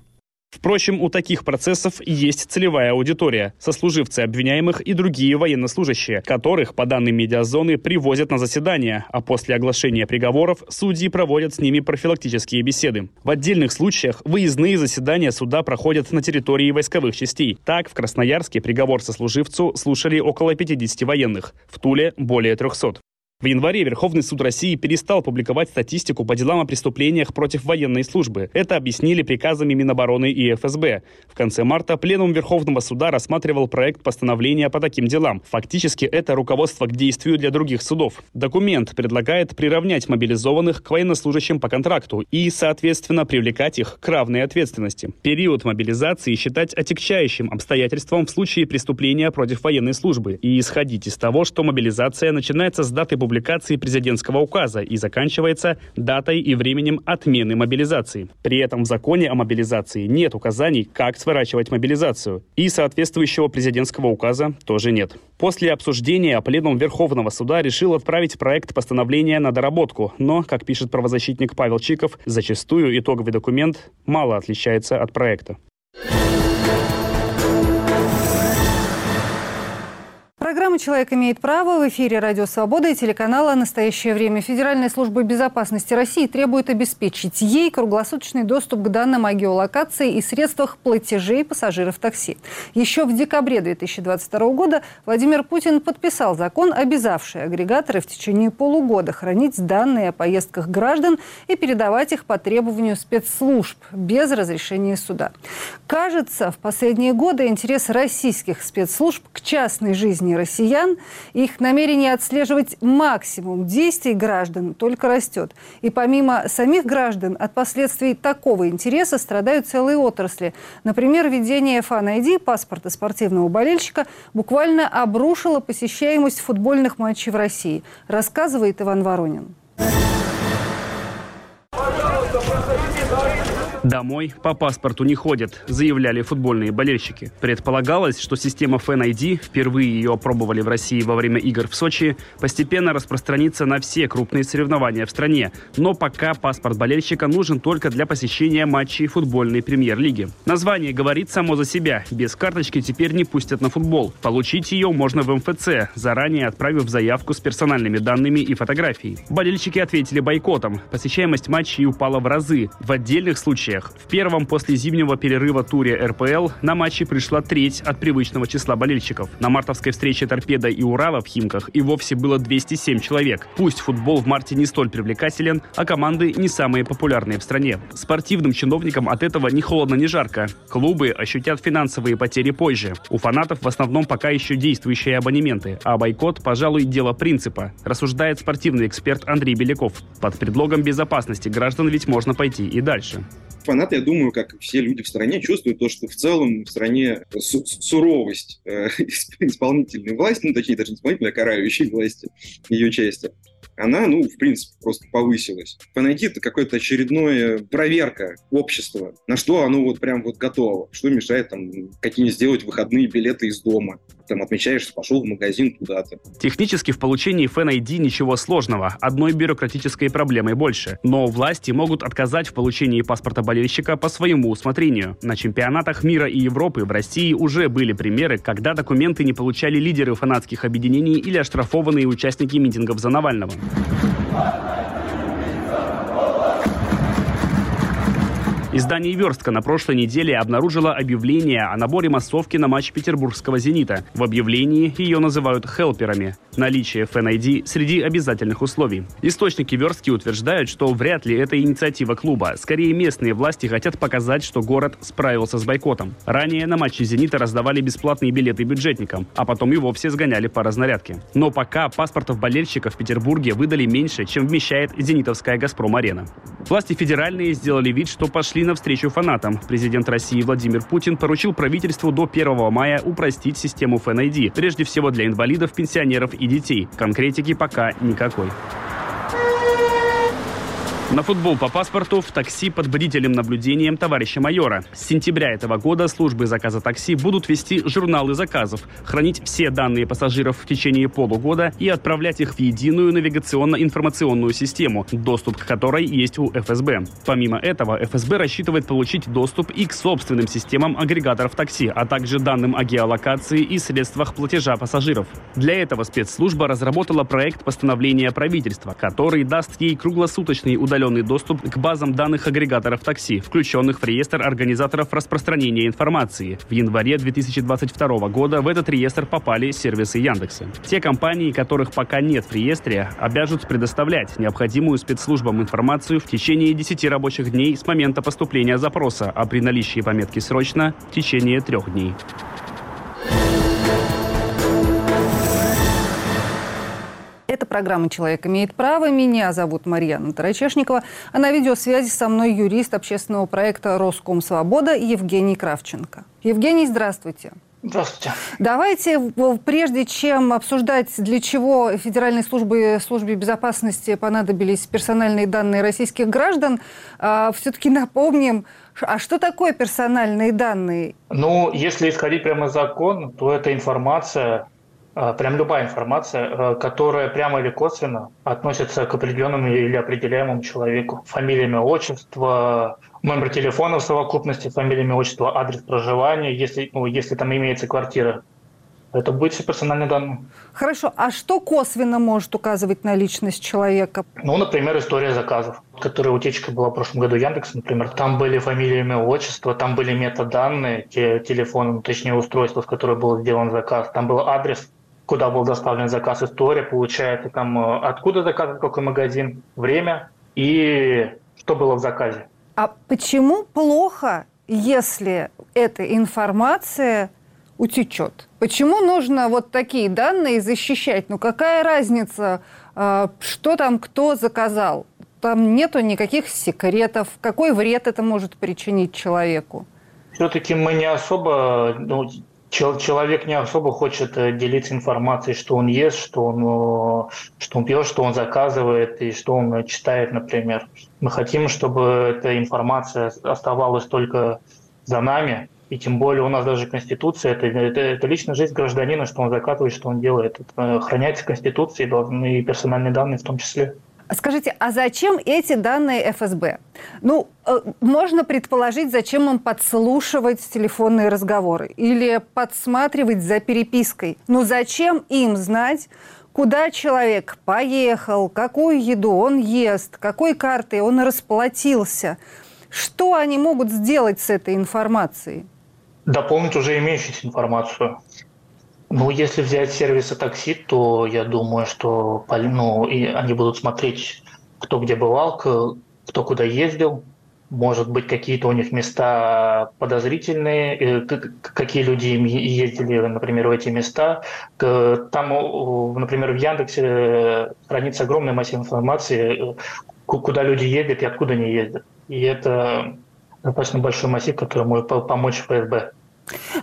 Впрочем, у таких процессов есть целевая аудитория – сослуживцы обвиняемых и другие военнослужащие, которых, по данным медиазоны, привозят на заседания, а после оглашения приговоров судьи проводят с ними профилактические беседы. В отдельных случаях выездные заседания суда проходят на территории войсковых частей. Так, в Красноярске приговор сослуживцу слушали около 50 военных, в Туле – более 300. В январе Верховный суд России перестал публиковать статистику по делам о преступлениях против военной службы. Это объяснили приказами Минобороны и ФСБ. В конце марта Пленум Верховного суда рассматривал проект постановления по таким делам. Фактически это руководство к действию для других судов. Документ предлагает приравнять мобилизованных к военнослужащим по контракту и, соответственно, привлекать их к равной ответственности. Период мобилизации считать отягчающим обстоятельством в случае преступления против военной службы и исходить из того, что мобилизация начинается с даты публикации президентского указа и заканчивается датой и временем отмены мобилизации. При этом в законе о мобилизации нет указаний, как сворачивать мобилизацию. И соответствующего президентского указа тоже нет. После обсуждения Пленум Верховного суда решил отправить проект постановления на доработку, но, как пишет правозащитник Павел Чиков, зачастую итоговый документ мало отличается от проекта. Программа «Человек имеет право» в эфире «Радио Свобода» и телеканала «Настоящее время». Федеральная служба безопасности России требует обеспечить ей круглосуточный доступ к данным о геолокации и средствах платежей пассажиров такси. Еще в декабре 2022 года Владимир Путин подписал закон, обязавший агрегаторы в течение полугода хранить данные о поездках граждан и передавать их по требованию спецслужб без разрешения суда. Кажется, в последние годы интерес российских спецслужб к частной жизни россиян, их намерение отслеживать максимум действий граждан только растет. И помимо самих граждан, от последствий такого интереса страдают целые отрасли. Например, введение Fan ID, паспорта спортивного болельщика, буквально обрушило посещаемость футбольных матчей в России, рассказывает Иван Воронин. Домой по паспорту не ходят, заявляли футбольные болельщики. Предполагалось, что система Fan ID, впервые ее опробовали в России во время игр в Сочи, постепенно распространится на все крупные соревнования в стране. Но пока паспорт болельщика нужен только для посещения матчей футбольной премьер-лиги. Название говорит само за себя. Без карточки теперь не пустят на футбол. Получить ее можно в МФЦ, заранее отправив заявку с персональными данными и фотографией. Болельщики ответили бойкотом. Посещаемость матчей упала в разы. В отдельных случаях всех. В первом после зимнего перерыва туре РПЛ на матчи пришла треть от привычного числа болельщиков. На мартовской встрече «Торпеда» и «Урала» в Химках и вовсе было 207 человек. Пусть футбол в марте не столь привлекателен, а команды не самые популярные в стране. Спортивным чиновникам от этого ни холодно, ни жарко. Клубы ощутят финансовые потери позже. У фанатов в основном пока еще действующие абонементы, а бойкот, пожалуй, дело принципа, рассуждает спортивный эксперт Андрей Беляков. Под предлогом безопасности граждан ведь можно пойти и дальше фанаты, я думаю, как все люди в стране, чувствуют то, что в целом в стране су- суровость э, исполнительной власти, ну, точнее, даже не исполнительной, а карающей власти, ее части, она, ну, в принципе, просто повысилась. Фанатит — это какая-то очередная проверка общества, на что оно вот прям вот готово, что мешает там какие-нибудь сделать выходные билеты из дома, там отмечаешь, пошел в магазин куда-то. Технически в получении Fan ID ничего сложного, одной бюрократической проблемой больше. Но власти могут отказать в получении паспорта болельщика по своему усмотрению. На чемпионатах мира и Европы в России уже были примеры, когда документы не получали лидеры фанатских объединений или оштрафованные участники митингов за Навального. Издание «Верстка» на прошлой неделе обнаружило объявление о наборе массовки на матч петербургского «Зенита». В объявлении ее называют «хелперами». Наличие FNID среди обязательных условий. Источники «Верстки» утверждают, что вряд ли это инициатива клуба. Скорее, местные власти хотят показать, что город справился с бойкотом. Ранее на матче «Зенита» раздавали бесплатные билеты бюджетникам, а потом и вовсе сгоняли по разнарядке. Но пока паспортов болельщиков в Петербурге выдали меньше, чем вмещает «Зенитовская Газпром-арена». Власти федеральные сделали вид, что пошли навстречу фанатам. Президент России Владимир Путин поручил правительству до 1 мая упростить систему ФНИД, прежде всего для инвалидов, пенсионеров и детей. Конкретики пока никакой. На футбол по паспорту в такси под бдительным наблюдением товарища майора. С сентября этого года службы заказа такси будут вести журналы заказов, хранить все данные пассажиров в течение полугода и отправлять их в единую навигационно-информационную систему, доступ к которой есть у ФСБ. Помимо этого, ФСБ рассчитывает получить доступ и к собственным системам агрегаторов такси, а также данным о геолокации и средствах платежа пассажиров. Для этого спецслужба разработала проект постановления правительства, который даст ей круглосуточный удаленный удаленный доступ к базам данных агрегаторов такси, включенных в реестр организаторов распространения информации. В январе 2022 года в этот реестр попали сервисы Яндекса. Те компании, которых пока нет в реестре, обяжут предоставлять необходимую спецслужбам информацию в течение 10 рабочих дней с момента поступления запроса, а при наличии пометки «срочно» в течение трех дней. Это программа «Человек имеет право». Меня зовут Марьяна Тарачешникова. А на видеосвязи со мной юрист общественного проекта «Роском Свобода» Евгений Кравченко. Евгений, здравствуйте. Здравствуйте. Давайте, прежде чем обсуждать, для чего Федеральной службе, службе безопасности понадобились персональные данные российских граждан, а, все-таки напомним, а что такое персональные данные? Ну, если исходить прямо из закона, то это информация, прям любая информация, а, которая прямо или косвенно относится к определенному или определяемому человеку. Фамилия, имя, отчество, номер телефона в совокупности, фамилия, имя, отчество, адрес проживания, если, ну, если там имеется квартира. Это будет все персональные данные. Хорошо. А что косвенно может указывать на личность человека? Ну, например, история заказов, которая утечка была в прошлом году Яндекс, например. Там были фамилия, имя, отчество, там были метаданные, те, телефон, точнее устройство, с которого был сделан заказ. Там был адрес, куда был доставлен заказ, история, получается, там э, откуда заказ, какой магазин, время и что было в заказе. А почему плохо, если эта информация утечет? Почему нужно вот такие данные защищать? Ну какая разница, а, что там кто заказал? Там нету никаких секретов. Какой вред это может причинить человеку? Все-таки мы не особо, ну, человек не особо хочет э, делиться информацией, что он ест, что он, э, что он пьет, что он заказывает и что он э, читает, например. Мы хотим, чтобы эта информация оставалась только за нами, и тем более у нас даже Конституция, это, это, это личная жизнь гражданина, что он заказывает, что он делает. Это охраняется Конституцией, должны и персональные данные в том числе. Скажите, а зачем эти данные ФСБ? Ну, э, можно предположить, зачем им подслушивать телефонные разговоры или подсматривать за перепиской. Но зачем им знать, куда человек поехал, какую еду он ест, какой картой он расплатился? Что они могут сделать с этой информацией? Дополнить уже имеющуюся информацию. Ну, если взять сервисы такси, то я думаю, что ну, и они будут смотреть, кто где бывал, кто куда ездил. Может быть, какие-то у них места подозрительные, какие люди ездили, например, в эти места. Там, например, в Яндексе хранится огромная масса информации, куда люди ездят и откуда не ездят. И это достаточно большой массив, который может помочь ФСБ.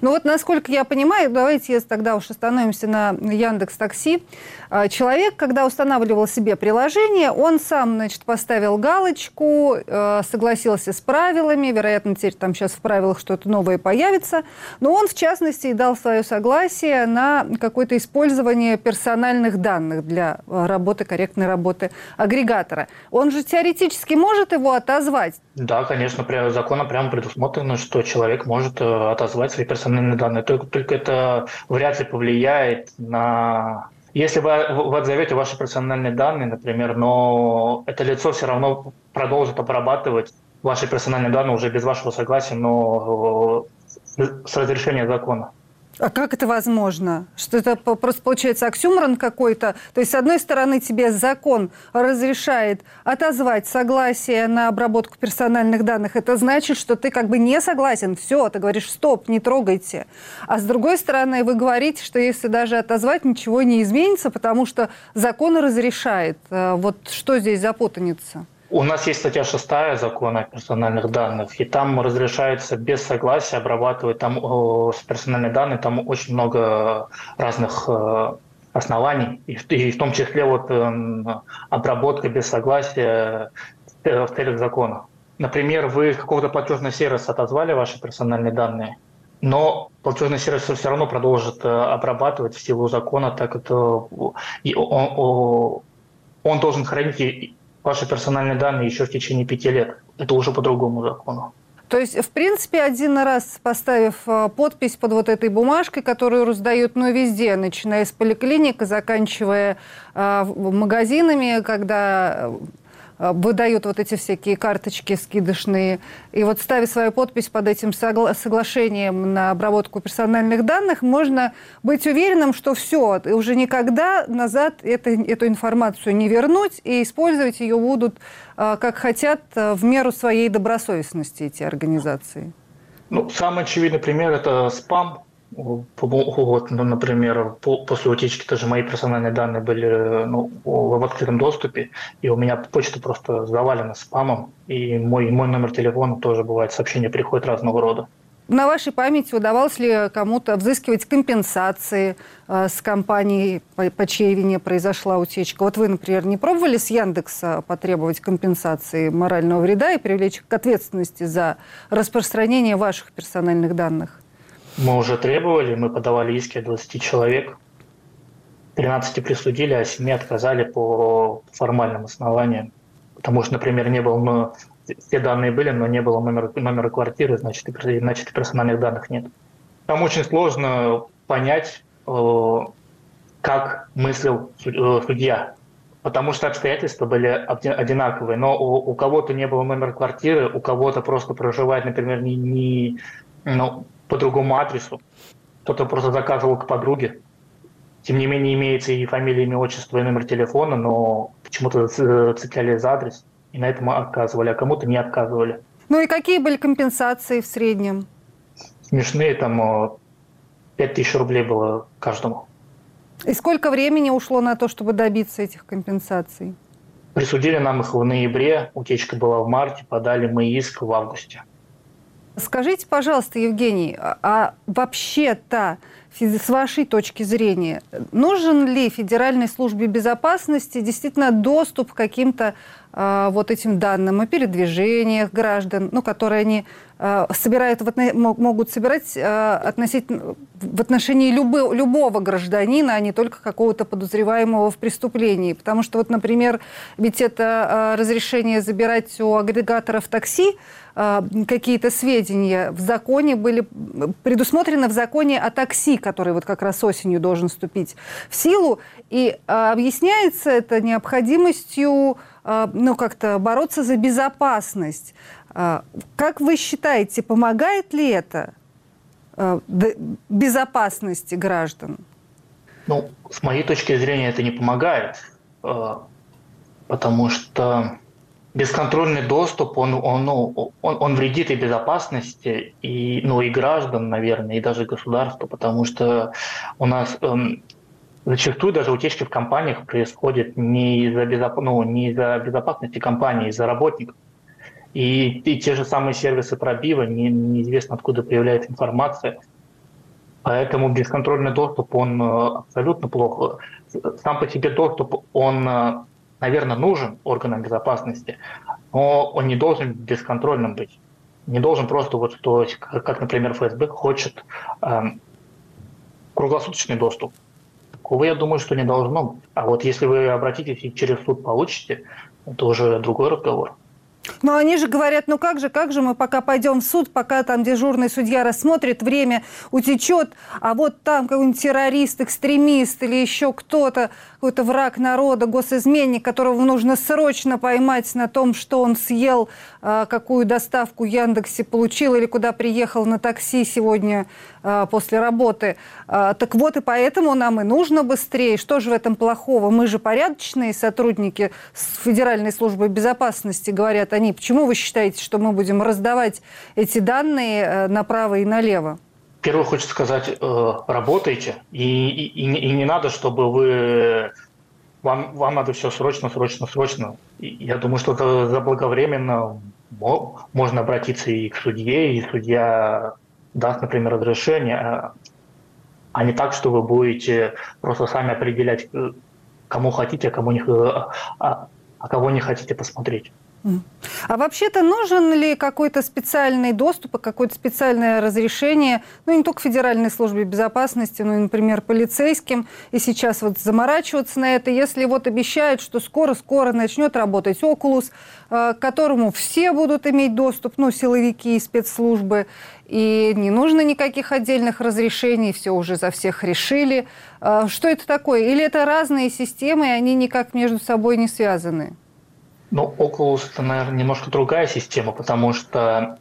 Ну вот, насколько я понимаю, давайте тогда уж остановимся на Яндекс Такси. А, человек, когда устанавливал себе приложение, он сам, значит, поставил галочку, э, согласился с правилами, вероятно, теперь там сейчас в правилах что-то новое появится, но он, в частности, дал свое согласие на какое-то использование персональных данных для э, работы, корректной работы агрегатора. Он же теоретически может его отозвать? Да, конечно, законом прямо предусмотрено, что человек может э, отозвать свои персональные данные, только, только это вряд ли повлияет на если вы, вы отзовете ваши персональные данные, например, но это лицо все равно продолжит обрабатывать ваши персональные данные уже без вашего согласия, но э, с разрешения закона. А как это возможно? Что это просто получается оксюморон какой-то? То есть, с одной стороны, тебе закон разрешает отозвать согласие на обработку персональных данных. Это значит, что ты как бы не согласен. Все, ты говоришь, стоп, не трогайте. А с другой стороны, вы говорите, что если даже отозвать, ничего не изменится, потому что закон разрешает. Э, вот что здесь запутаница? У нас есть статья 6 закона о персональных данных, и там разрешается без согласия обрабатывать там о, персональные данные, там очень много разных э, оснований, и, и в том числе вот э, обработка без согласия в целях закона. Например, вы какого-то платежного сервиса отозвали ваши персональные данные, но платежный сервис все равно продолжит э, обрабатывать в силу закона, так это он, он должен хранить ваши персональные данные еще в течение пяти лет. Это уже по другому закону. То есть, в принципе, один раз поставив э, подпись под вот этой бумажкой, которую раздают, ну, везде, начиная с поликлиник заканчивая э, магазинами, когда Э, выдают вот эти всякие карточки скидочные. И вот ставя свою подпись под этим согла- соглашением на обработку персональных данных, можно быть уверенным, что все, уже никогда назад это, эту информацию не вернуть, и использовать ее будут э, как хотят э, в меру своей добросовестности эти организации. Ну, самый очевидный пример – это спам, вот, ну, например, по, после утечки тоже мои персональные данные были ну, в открытом доступе, и у меня почта просто завалена спамом, и мой, мой номер телефона тоже бывает, сообщения приходят разного рода. на вашей памяти удавалось ли кому-то взыскивать компенсации э, с компанией, по, по чьей вине произошла утечка? Вот вы, например, не пробовали с Яндекса потребовать компенсации морального вреда и привлечь к ответственности за распространение ваших персональных данных? Мы уже требовали, мы подавали иски 20 человек. 13 присудили, а 7 отказали по формальным основаниям. Потому что, например, не было, ну, все данные были, но не было номера, номера квартиры, значит, и, значит, персональных данных нет. Там очень сложно понять, э, как мыслил э, судья, потому что обстоятельства были одинаковые, но у, у кого-то не было номера квартиры, у кого-то просто проживает, например, не, не ну, по другому адресу, кто-то просто заказывал к подруге, тем не менее имеется и фамилия, имя, отчество, и номер телефона, но почему-то цепляли за адрес и на этом отказывали, а кому-то не отказывали. Ну и какие были компенсации в среднем? Смешные, там 5 тысяч рублей было каждому. И сколько времени ушло на то, чтобы добиться этих компенсаций? Присудили нам их в ноябре, утечка была в марте, подали мы иск в августе. Скажите, пожалуйста, Евгений, а, а вообще-то с вашей точки зрения, нужен ли Федеральной службе безопасности действительно доступ к каким-то вот этим данным о передвижениях граждан, ну, которые они э, собирают, могут собирать э, относительно, в отношении любы, любого гражданина, а не только какого-то подозреваемого в преступлении? Потому что вот, например, ведь это разрешение забирать у агрегаторов такси, какие-то сведения в законе были предусмотрены в законе о такси, который вот как раз осенью должен вступить в силу. И объясняется это необходимостью ну, как-то бороться за безопасность. Как вы считаете, помогает ли это безопасности граждан? Ну, с моей точки зрения, это не помогает, потому что бесконтрольный доступ, он, он, ну, он, он вредит и безопасности, и, ну, и граждан, наверное, и даже государству, потому что у нас эм, зачастую даже утечки в компаниях происходят не из-за, безоп... ну, не из-за безопасности компании, из-за работников. И, и те же самые сервисы пробива, не, неизвестно откуда появляется информация. Поэтому бесконтрольный доступ, он э, абсолютно плохо. Сам по себе доступ, он э, наверное, нужен органам безопасности, но он не должен бесконтрольным быть. Не должен просто вот что, как, например, ФСБ хочет эм, круглосуточный доступ. Такого, я думаю, что не должно. А вот если вы обратитесь и через суд получите, это уже другой разговор. Но они же говорят, ну как же, как же мы пока пойдем в суд, пока там дежурный судья рассмотрит, время утечет, а вот там какой-нибудь террорист, экстремист или еще кто-то, какой-то враг народа, госизменник, которого нужно срочно поймать на том, что он съел, а, какую доставку Яндексе получил или куда приехал на такси сегодня после работы. А, так вот и поэтому нам и нужно быстрее. Что же в этом плохого? Мы же порядочные сотрудники с Федеральной службы безопасности, говорят они. Почему вы считаете, что мы будем раздавать эти данные э, направо и налево? Первое хочется сказать, э, работайте, и, и, и не надо, чтобы вы вам, вам надо все срочно, срочно, срочно. Я думаю, что заблаговременно можно обратиться и к судье, и судья даст, например, разрешение, а, а не так, что вы будете просто сами определять, э, кому хотите, а кому не, а, а кого не хотите посмотреть. А вообще-то нужен ли какой-то специальный доступ и какое-то специальное разрешение, ну, не только Федеральной службе безопасности, но и, например, полицейским, и сейчас вот заморачиваться на это, если вот обещают, что скоро-скоро начнет работать Oculus, э, к которому все будут иметь доступ, ну, силовики и спецслужбы, и не нужно никаких отдельных разрешений, все уже за всех решили. Э, что это такое? Или это разные системы, и они никак между собой не связаны? Ну, Oculus это, наверное, немножко другая система, потому что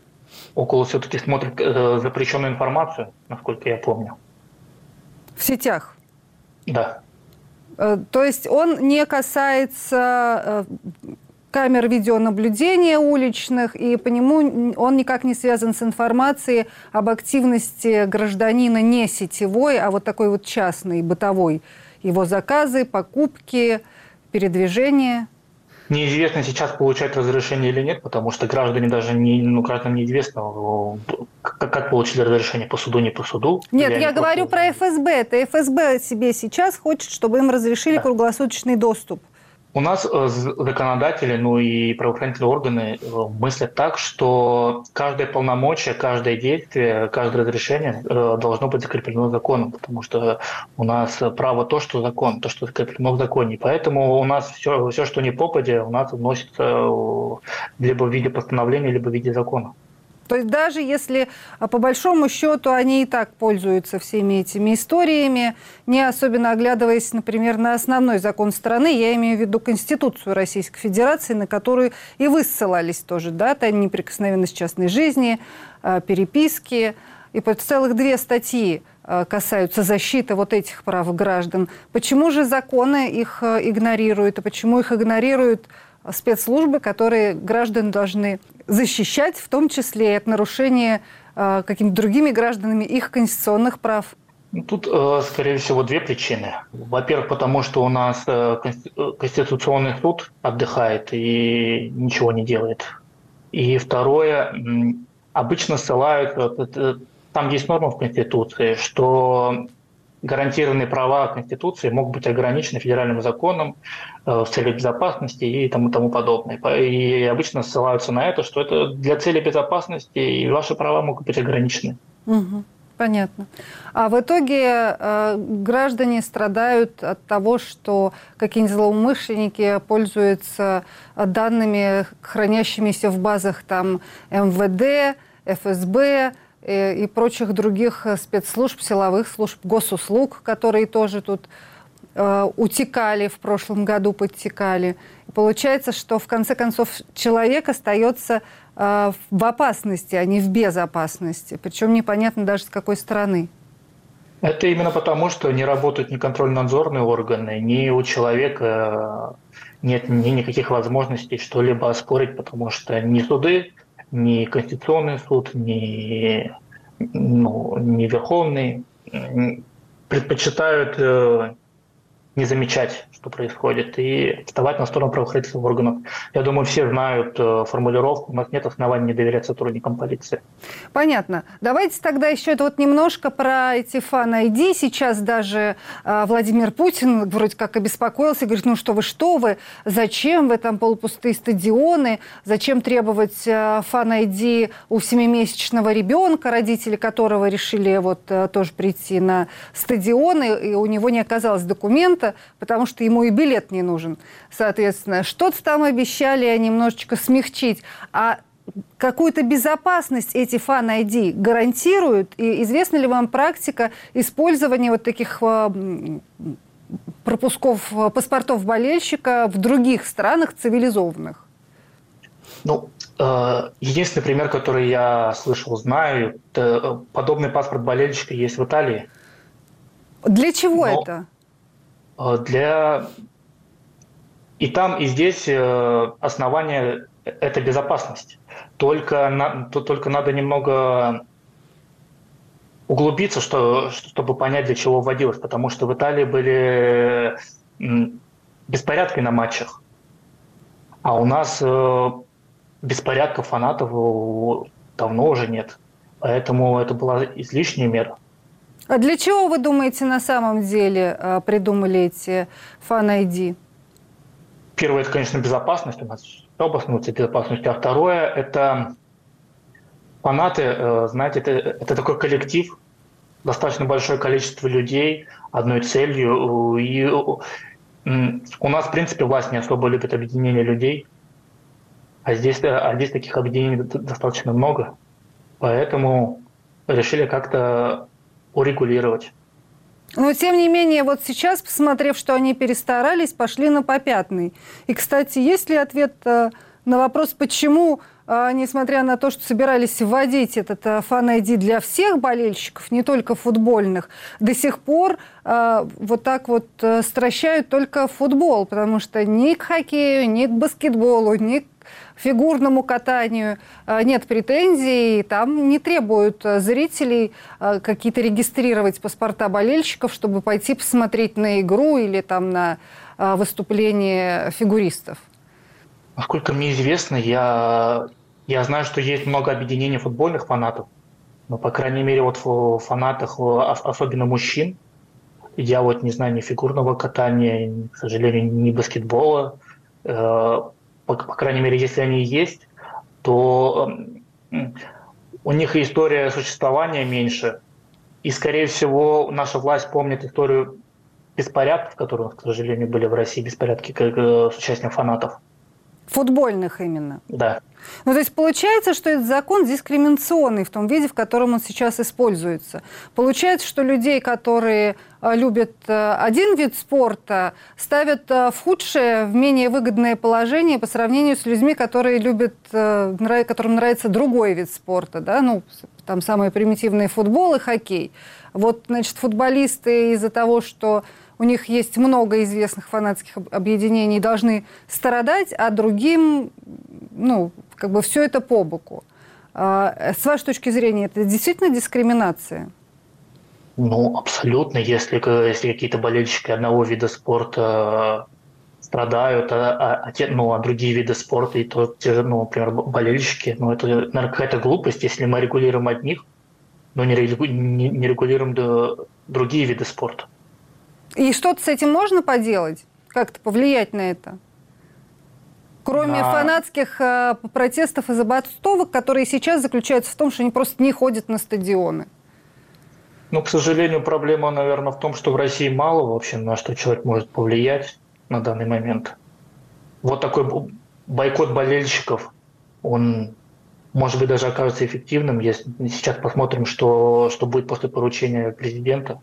Oculus все-таки смотрит э, запрещенную информацию, насколько я помню. В сетях? Да. Э, то есть он не касается э, камер видеонаблюдения уличных, и по нему он никак не связан с информацией об активности гражданина не сетевой, а вот такой вот частной, бытовой. Его заказы, покупки, передвижения – Неизвестно сейчас получать разрешение или нет, потому что граждане даже не, ну, гражданам неизвестно, как, как получили разрешение по суду, не по суду. Нет, я говорю про ФСБ. Это ФСБ себе сейчас хочет, чтобы им разрешили да. круглосуточный доступ. У нас э, законодатели, ну и правоохранительные органы э, мыслят так, что каждое полномочие, каждое действие, каждое разрешение э, должно быть закреплено законом, потому что у нас право то, что закон, то, что закреплено в законе. Поэтому у нас все, все что не попадя, у нас вносится либо в виде постановления, либо в виде закона. То есть даже если а, по большому счету они и так пользуются всеми этими историями, не особенно оглядываясь, например, на основной закон страны, я имею в виду Конституцию Российской Федерации, на которую и вы ссылались тоже, да, это неприкосновенность частной жизни, а, переписки, и целых две статьи а, касаются защиты вот этих прав граждан. Почему же законы их игнорируют, и почему их игнорируют спецслужбы, которые граждан должны защищать, в том числе и от нарушения э, какими-то другими гражданами их конституционных прав? Тут, э, скорее всего, две причины. Во-первых, потому что у нас э, Конституционный суд отдыхает и ничего не делает. И второе, обычно ссылают, там есть норма в Конституции, что гарантированные права Конституции могут быть ограничены федеральным законом э, в целях безопасности и тому, тому подобное. И обычно ссылаются на это, что это для цели безопасности, и ваши права могут быть ограничены. Угу. Понятно. А в итоге э, граждане страдают от того, что какие-нибудь злоумышленники пользуются данными, хранящимися в базах там МВД, ФСБ, Э, и прочих других э, спецслужб, силовых служб, госуслуг, которые тоже тут э, утекали в прошлом году, подтекали. Получается, что в конце концов человек остается в опасности, а не в безопасности. Причем непонятно даже с какой стороны. Это именно потому, что не работают ни контрольно-надзорные органы, ни у человека нет ни никаких возможностей что-либо оспорить, потому что ни суды, ни Конституционный суд, ни, ну, ни Верховный предпочитают э, не замечать, что происходит, и вставать на сторону правоохранительных органов. Я думаю, все знают э, формулировку, у нас нет оснований не доверять сотрудникам полиции. Понятно. Давайте тогда еще это вот немножко про эти фан-айди. Сейчас даже э, Владимир Путин вроде как обеспокоился, говорит, ну что вы, что вы, зачем вы там полупустые стадионы, зачем требовать э, фан-айди у семимесячного ребенка, родители которого решили вот тоже прийти на стадионы, и у него не оказалось документа, потому что ему и билет не нужен. Соответственно, что-то там обещали немножечко смягчить. А какую-то безопасность эти фан-ID гарантируют? И известна ли вам практика использования вот таких э, пропусков э, паспортов болельщика в других странах цивилизованных? Ну, э, единственный пример, который я слышал, знаю, это подобный паспорт болельщика есть в Италии. Для чего Но... это? Э, для и там, и здесь э, основание – это безопасность. Только, на, только надо немного углубиться, что, чтобы понять, для чего вводилось. Потому что в Италии были беспорядки на матчах. А у нас э, беспорядков фанатов давно уже нет. Поэтому это была излишняя мера. А для чего, вы думаете, на самом деле а, придумали эти фан-ID? Первое, это, конечно, безопасность. У нас обоснуется безопасность. А второе, это фанаты, э, знаете, это, это такой коллектив, достаточно большое количество людей одной целью. И у нас, в принципе, власть не особо любит объединение людей, а здесь, э, а здесь таких объединений достаточно много. Поэтому решили как-то урегулировать. Но, тем не менее, вот сейчас, посмотрев, что они перестарались, пошли на попятный. И, кстати, есть ли ответ э, на вопрос, почему, э, несмотря на то, что собирались вводить этот э, фан-айди для всех болельщиков, не только футбольных, до сих пор вот так вот стращают только футбол, потому что ни к хоккею, ни к баскетболу, ни к фигурному катанию э, нет претензий, там не требуют э, зрителей э, какие-то регистрировать паспорта болельщиков, чтобы пойти посмотреть на игру или там на выступление фигуристов. Насколько мне известно, я, я знаю, что есть много объединений футбольных фанатов, но, по крайней мере, вот в фанатах, особенно мужчин, я вот не знаю ни фигурного катания, к сожалению, ни баскетбола. Э, по, по крайней мере, если они есть, то у них история существования меньше. И, скорее всего, наша власть помнит историю беспорядков, которые, к сожалению, были в России, беспорядки с участием фанатов. Футбольных именно? Да. Ну, то есть получается, что этот закон дискриминационный в том виде, в котором он сейчас используется. Получается, что людей, которые э, любят э, один вид спорта, ставят э, в худшее, в менее выгодное положение по сравнению с людьми, которые любят, которым нравится другой вид спорта, да, ну, там самые примитивные футбол и хоккей. Вот, значит, футболисты из-за того, что у них есть много известных фанатских объединений, должны страдать, а другим, ну, как бы все это по боку. А, с вашей точки зрения, это действительно дискриминация? Ну, абсолютно. Если, если какие-то болельщики одного вида спорта страдают, а, а, а, те, ну, а другие виды спорта, и то те же, ну, например, болельщики, ну, это, наверное, какая-то глупость, если мы регулируем одних, но не, не, не регулируем другие виды спорта. И что-то с этим можно поделать? Как-то повлиять на это? Кроме да. фанатских э, протестов и забастовок, которые сейчас заключаются в том, что они просто не ходят на стадионы. Ну, к сожалению, проблема, наверное, в том, что в России мало вообще на что человек может повлиять на данный момент. Вот такой бойкот болельщиков, он, может быть, даже окажется эффективным, если сейчас посмотрим, что, что будет после поручения президента.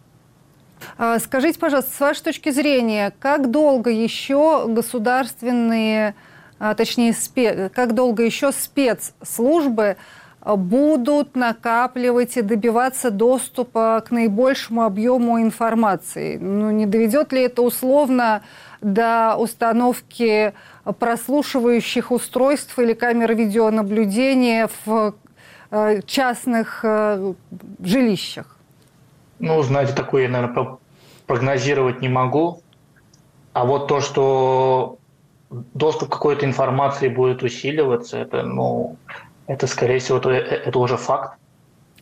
А, скажите, пожалуйста, с вашей точки зрения, как долго еще государственные, а, точнее, спе, как долго еще спецслужбы а, будут накапливать и добиваться доступа к наибольшему объему информации? Ну, не доведет ли это условно до установки прослушивающих устройств или камер видеонаблюдения в частных жилищах? Ну, знаете, такое я, наверное, прогнозировать не могу. А вот то, что доступ к какой-то информации будет усиливаться, это, ну, это, скорее всего, это, это уже факт.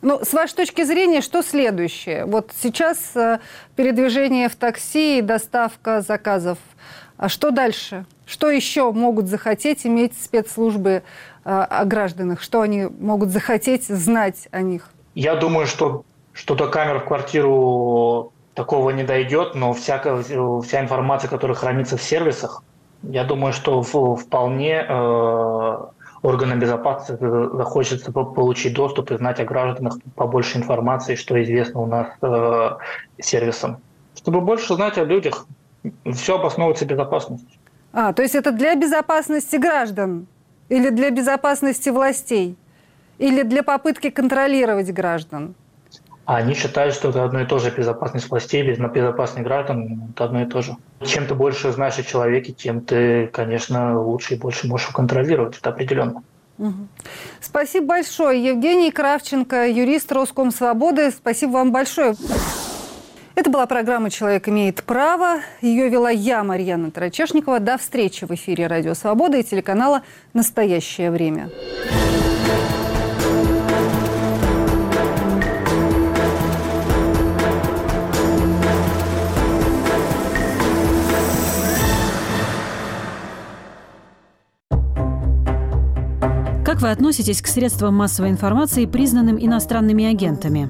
Ну, с вашей точки зрения, что следующее? Вот сейчас э, передвижение в такси, доставка заказов. А что дальше? Что еще могут захотеть иметь спецслужбы э, о гражданах? Что они могут захотеть знать о них? Я думаю, что что до камер в квартиру такого не дойдет, но всякая, вся информация, которая хранится в сервисах, я думаю, что вполне э, органам безопасности захочется получить доступ и знать о гражданах побольше информации, что известно у нас э, сервисом. Чтобы больше знать о людях, все обосновывается безопасностью. А, то есть это для безопасности граждан или для безопасности властей? Или для попытки контролировать граждан? А они считают, что это одно и то же безопасность властей, безопасность граждан – это одно и то же. Чем ты больше знаешь о человеке, тем ты, конечно, лучше и больше можешь его контролировать, это определенно. Спасибо большое. Евгений Кравченко, юрист Роском Свободы. Спасибо вам большое. Это была программа «Человек имеет право». Ее вела я, Марьяна Тарачешникова. До встречи в эфире «Радио Свобода» и телеканала «Настоящее время». Как вы относитесь к средствам массовой информации, признанным иностранными агентами?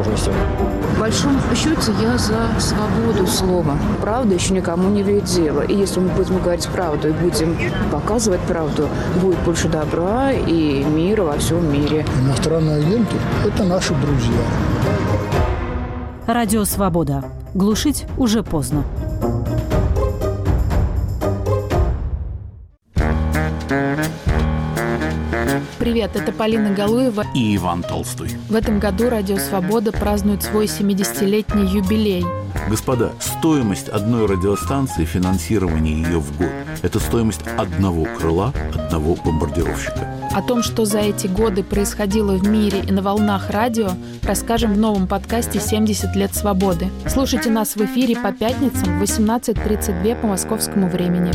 осторожностью. В большом счете я за свободу слова. Правда еще никому не вредит дело. И если мы будем говорить правду и будем показывать правду, будет больше добра и мира во всем мире. Иностранные агенты – это наши друзья. Радио «Свобода». Глушить уже поздно. Привет, это Полина Галуева и Иван Толстой. В этом году Радио Свобода празднует свой 70-летний юбилей. Господа, стоимость одной радиостанции, финансирование ее в год – это стоимость одного крыла, одного бомбардировщика. О том, что за эти годы происходило в мире и на волнах радио, расскажем в новом подкасте «70 лет свободы». Слушайте нас в эфире по пятницам в 18.32 по московскому времени.